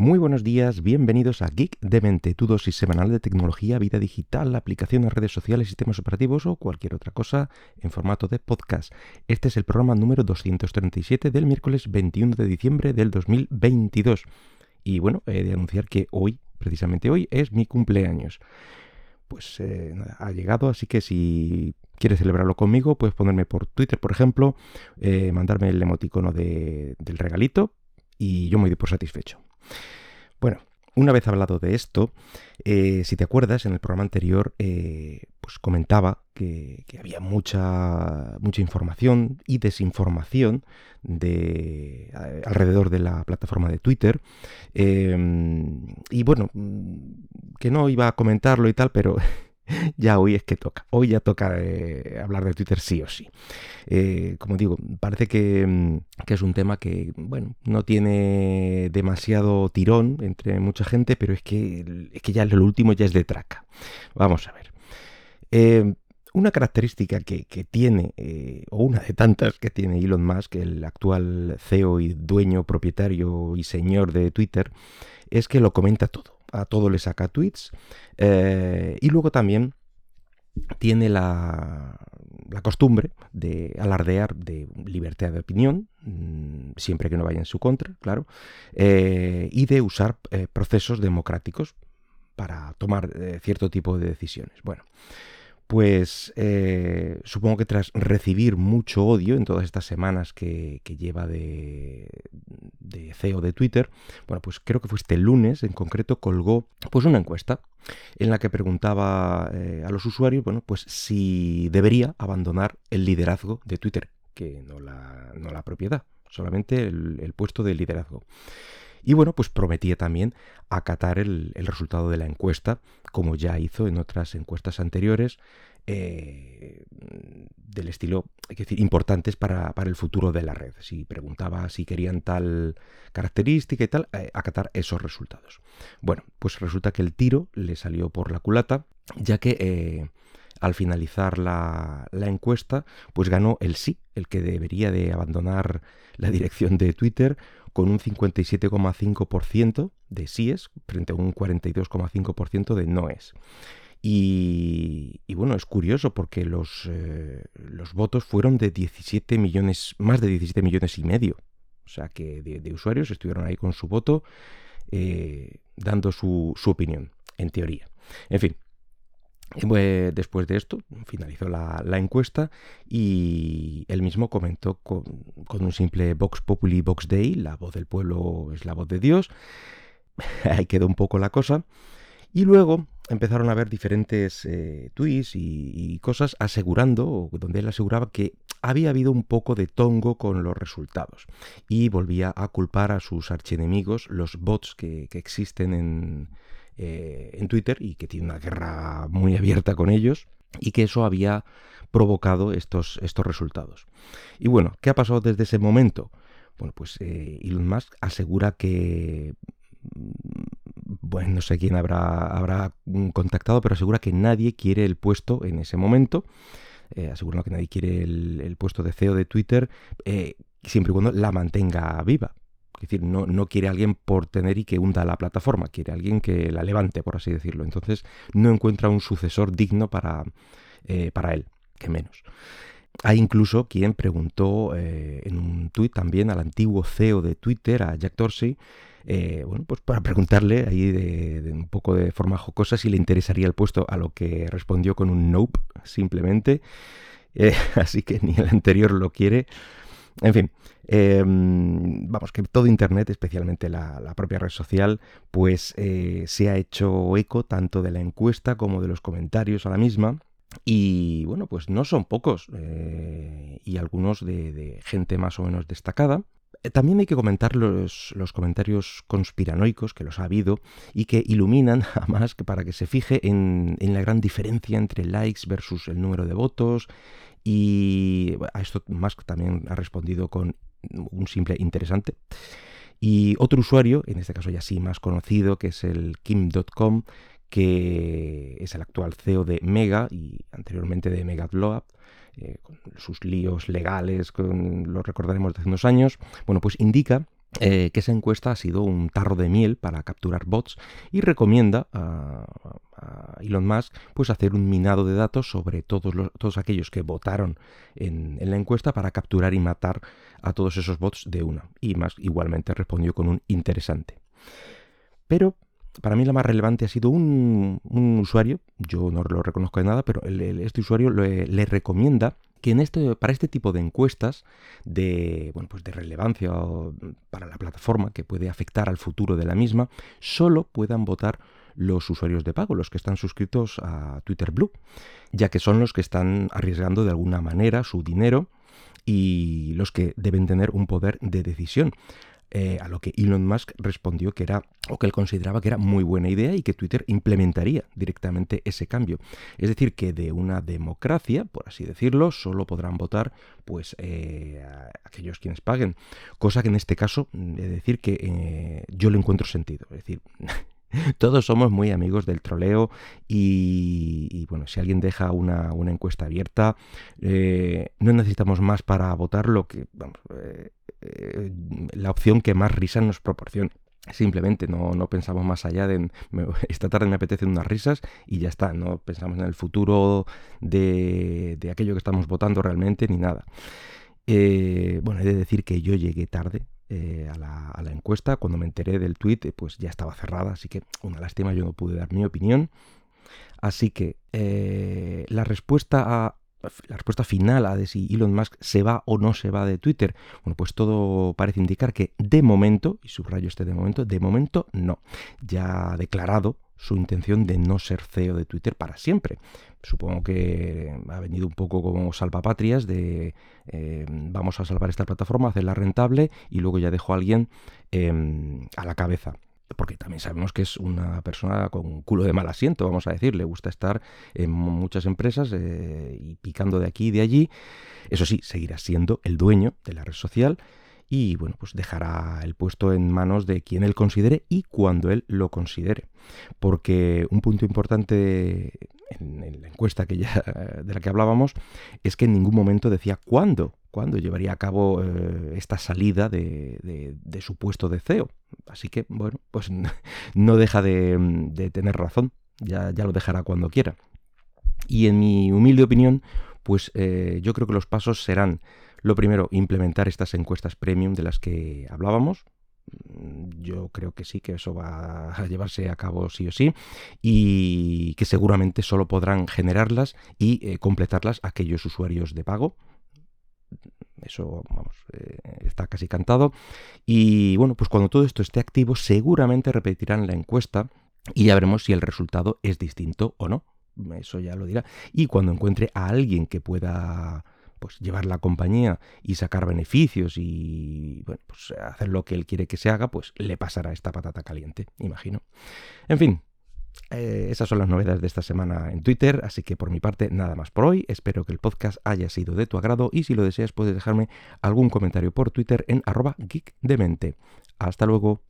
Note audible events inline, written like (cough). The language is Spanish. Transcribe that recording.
Muy buenos días, bienvenidos a Geek de Mente, tu dosis semanal de tecnología, vida digital, aplicaciones, redes sociales, sistemas operativos o cualquier otra cosa en formato de podcast. Este es el programa número 237 del miércoles 21 de diciembre del 2022. Y bueno, he de anunciar que hoy, precisamente hoy, es mi cumpleaños. Pues eh, ha llegado, así que si quieres celebrarlo conmigo, puedes ponerme por Twitter, por ejemplo, eh, mandarme el emoticono del regalito y yo me doy por satisfecho. Bueno, una vez hablado de esto, eh, si te acuerdas, en el programa anterior eh, pues comentaba que, había mucha, mucha información y desinformación de, alrededor de la plataforma de Twitter. Em, y bueno, que no iba a comentarlo y tal, pero (laughs) (laughs) ya hoy es que toca. Hoy ya toca eh, hablar de Twitter sí o sí. Eh, como digo, parece mm, que, es un tema que, bueno, no tiene demasiado tirón entre mucha gente, pero es que, es que ya lo último ya es de traca. Vamos a ver. Eh, una característica que, tiene, o una de tantas que tiene Elon Musk, el actual CEO y dueño, propietario y señor de Twitter, es que lo comenta todo a todo le saca tweets. Eh, y luego también tiene la, costumbre de alardear de libertad de opinión, mm, siempre que no vaya en su contra, claro, eh, y de usar eh, procesos democráticos para tomar cierto tipo de decisiones. Bueno, pues eh, supongo que tras recibir mucho odio en todas estas semanas que, lleva de, CEO de Twitter, bueno, pues creo que fue este lunes en concreto, colgó pues una encuesta en la que preguntaba eh, a los usuarios, bueno, pues si debería abandonar el liderazgo de Twitter, que no la, no la propiedad, solamente el puesto de liderazgo. Y bueno, pues prometía también acatar el, resultado de la encuesta, como ya hizo en otras encuestas anteriores, eh, del estilo, que decir, importantes para, el futuro de la red. Si preguntaba si querían tal característica y tal, eh, acatar esos resultados. Bueno, pues resulta que el tiro le salió por la culata, ya que eh, al finalizar la, la, encuesta, pues ganó el sí, el que debería de abandonar la dirección de Twitter con un 57,5% de síes frente a un 42,5% de noes. Y, y, bueno, es curioso porque los, eh, los votos fueron de 17 millones, más de 17 millones y medio. O sea que de, usuarios estuvieron ahí con su voto eh, dando su, su opinión, en teoría. En fin, Después de esto, finalizó la, encuesta y él mismo comentó con, un simple Vox Populi Vox Dei, la voz del pueblo es la voz de Dios. (laughs) Ahí quedó un poco la cosa. Y luego empezaron a haber diferentes eh, tweets y, cosas asegurando, donde él aseguraba que había habido un poco de tongo con los resultados. Y volvía a culpar a sus archienemigos, los bots que existen en, eh, en Twitter y que tiene una guerra muy abierta con ellos y que eso había provocado estos, estos resultados. Y bueno, ¿qué ha pasado desde ese momento? Bueno, pues eh, Elon Musk asegura que mm, bueno, no sé quién habrá, habrá contactado, pero asegura que nadie quiere el puesto en ese momento. Eh, asegura que nadie quiere el, puesto de CEO de Twitter, siempre y cuando la mantenga viva. Es decir, no, quiere alguien por tener y que hunda la plataforma, quiere alguien que la levante, por así decirlo. Entonces no encuentra un sucesor digno para, eh, para él, que menos. Hay incluso quien preguntó eh, en un tuit también al antiguo CEO de Twitter, a Jack Dorsey, eh, bueno, pues para preguntarle ahí de, un poco de forma jocosa si le interesaría el puesto, a lo que respondió con un nope, simplemente. (laughs) así que ni el anterior lo quiere. En fin, em, vamos, que todo Internet, especialmente la, propia red social, pues eh, se ha hecho eco tanto de la encuesta como de los comentarios a la misma. Y bueno, pues no son pocos, eh, y algunos de, gente más o menos destacada. Eh, también hay que comentar los, comentarios conspiranoicos, que los ha habido, y que iluminan (laughs) a Musk para que se fije en la gran diferencia entre likes versus el número de votos, y a esto Musk también ha respondido con un simple interesante. Y otro usuario, en este caso ya sí más conocido, que es el Kim.com, que es el actual CEO de Mega y anteriormente de Mega eh, con sus líos legales, lo recordaremos de hace unos años, bueno, pues indica eh, que esa encuesta ha sido un tarro de miel para capturar bots y recomienda a, Elon Musk pues hacer un minado de datos sobre todos, los, todos aquellos que votaron en, la encuesta para capturar y matar a todos esos bots de una. Y más igualmente respondió con un interesante. Pero para mí la más relevante ha sido un, usuario, yo no lo reconozco de nada, pero este usuario le recomienda que en este, para este tipo de encuestas de, bueno, pues de relevancia para la plataforma que puede afectar al futuro de la misma, solo puedan votar los usuarios de pago, los que están suscritos a Twitter Blue, ya que son los que están arriesgando de alguna manera su dinero y los que deben tener un poder de decisión. Eh, a lo que Elon Musk respondió que era, o que él consideraba que era muy buena idea y que Twitter implementaría directamente ese cambio. Es decir, que de una democracia, por así decirlo, solo podrán votar pues eh, aquellos quienes paguen. Cosa que en este caso, de decir que eh, yo le encuentro sentido. Es decir, (laughs) Todos somos muy amigos del troleo y, bueno, si alguien deja una, encuesta abierta, no necesitamos más para votarlo que vamos, la opción que más risa nos proporcione. Simplemente no, no, pensamos más allá de esta tarde me apetecen unas risas y ya está, no pensamos en el futuro de, aquello que estamos votando realmente ni nada. Eh, bueno, he de decir que yo llegué tarde eh, a, la, encuesta, cuando me enteré del tweet pues ya estaba cerrada, así que una lástima, yo no pude dar mi opinión. Así que la respuesta a la respuesta final a de si Elon Musk se va o no se va de Twitter, bueno, pues todo parece indicar que de momento, y subrayo este de momento, de momento no. Ya ha declarado su intención de no ser CEO de Twitter para siempre. Supongo que ha venido un poco como salvapatrias de eh, vamos a salvar esta plataforma, hacerla rentable y luego ya dejo a alguien em, a la cabeza porque también sabemos que es una persona con un culo de mal asiento, vamos a decir, le gusta estar en muchas empresas eh, y picando de aquí y de allí. Eso sí, seguirá siendo el dueño de la red social y bueno, pues dejará el puesto en manos de quien él considere y cuando él lo considere. Porque un punto importante en, la encuesta que ya, de la que hablábamos es que en ningún momento decía cuándo, cuándo llevaría a cabo eh, esta salida de, su puesto de CEO. Así que, bueno, pues (laughs) no deja de, tener razón, ya, ya, lo dejará cuando quiera. Y en mi humilde opinión, pues eh, yo creo que los pasos serán lo primero, implementar estas encuestas premium de las que hablábamos. Mm, yo creo que sí, que eso va a llevarse a cabo sí o sí y que seguramente solo podrán generarlas y eh, completarlas aquellos usuarios de pago. Eso, vamos, eh, está casi cantado. Y bueno, pues cuando todo esto esté activo, seguramente repetirán la encuesta y ya veremos si el resultado es distinto o no. Eso ya lo dirá. Y cuando encuentre a alguien que pueda pues llevar la compañía y sacar beneficios y bueno, pues hacer lo que él quiere que se haga, pues le pasará esta patata caliente, imagino. En fin, eh, esas son las novedades de esta semana en Twitter, así que por mi parte nada más por hoy. Espero que el podcast haya sido de tu agrado y si lo deseas puedes dejarme algún comentario por Twitter en arroba geekdemente. Hasta luego.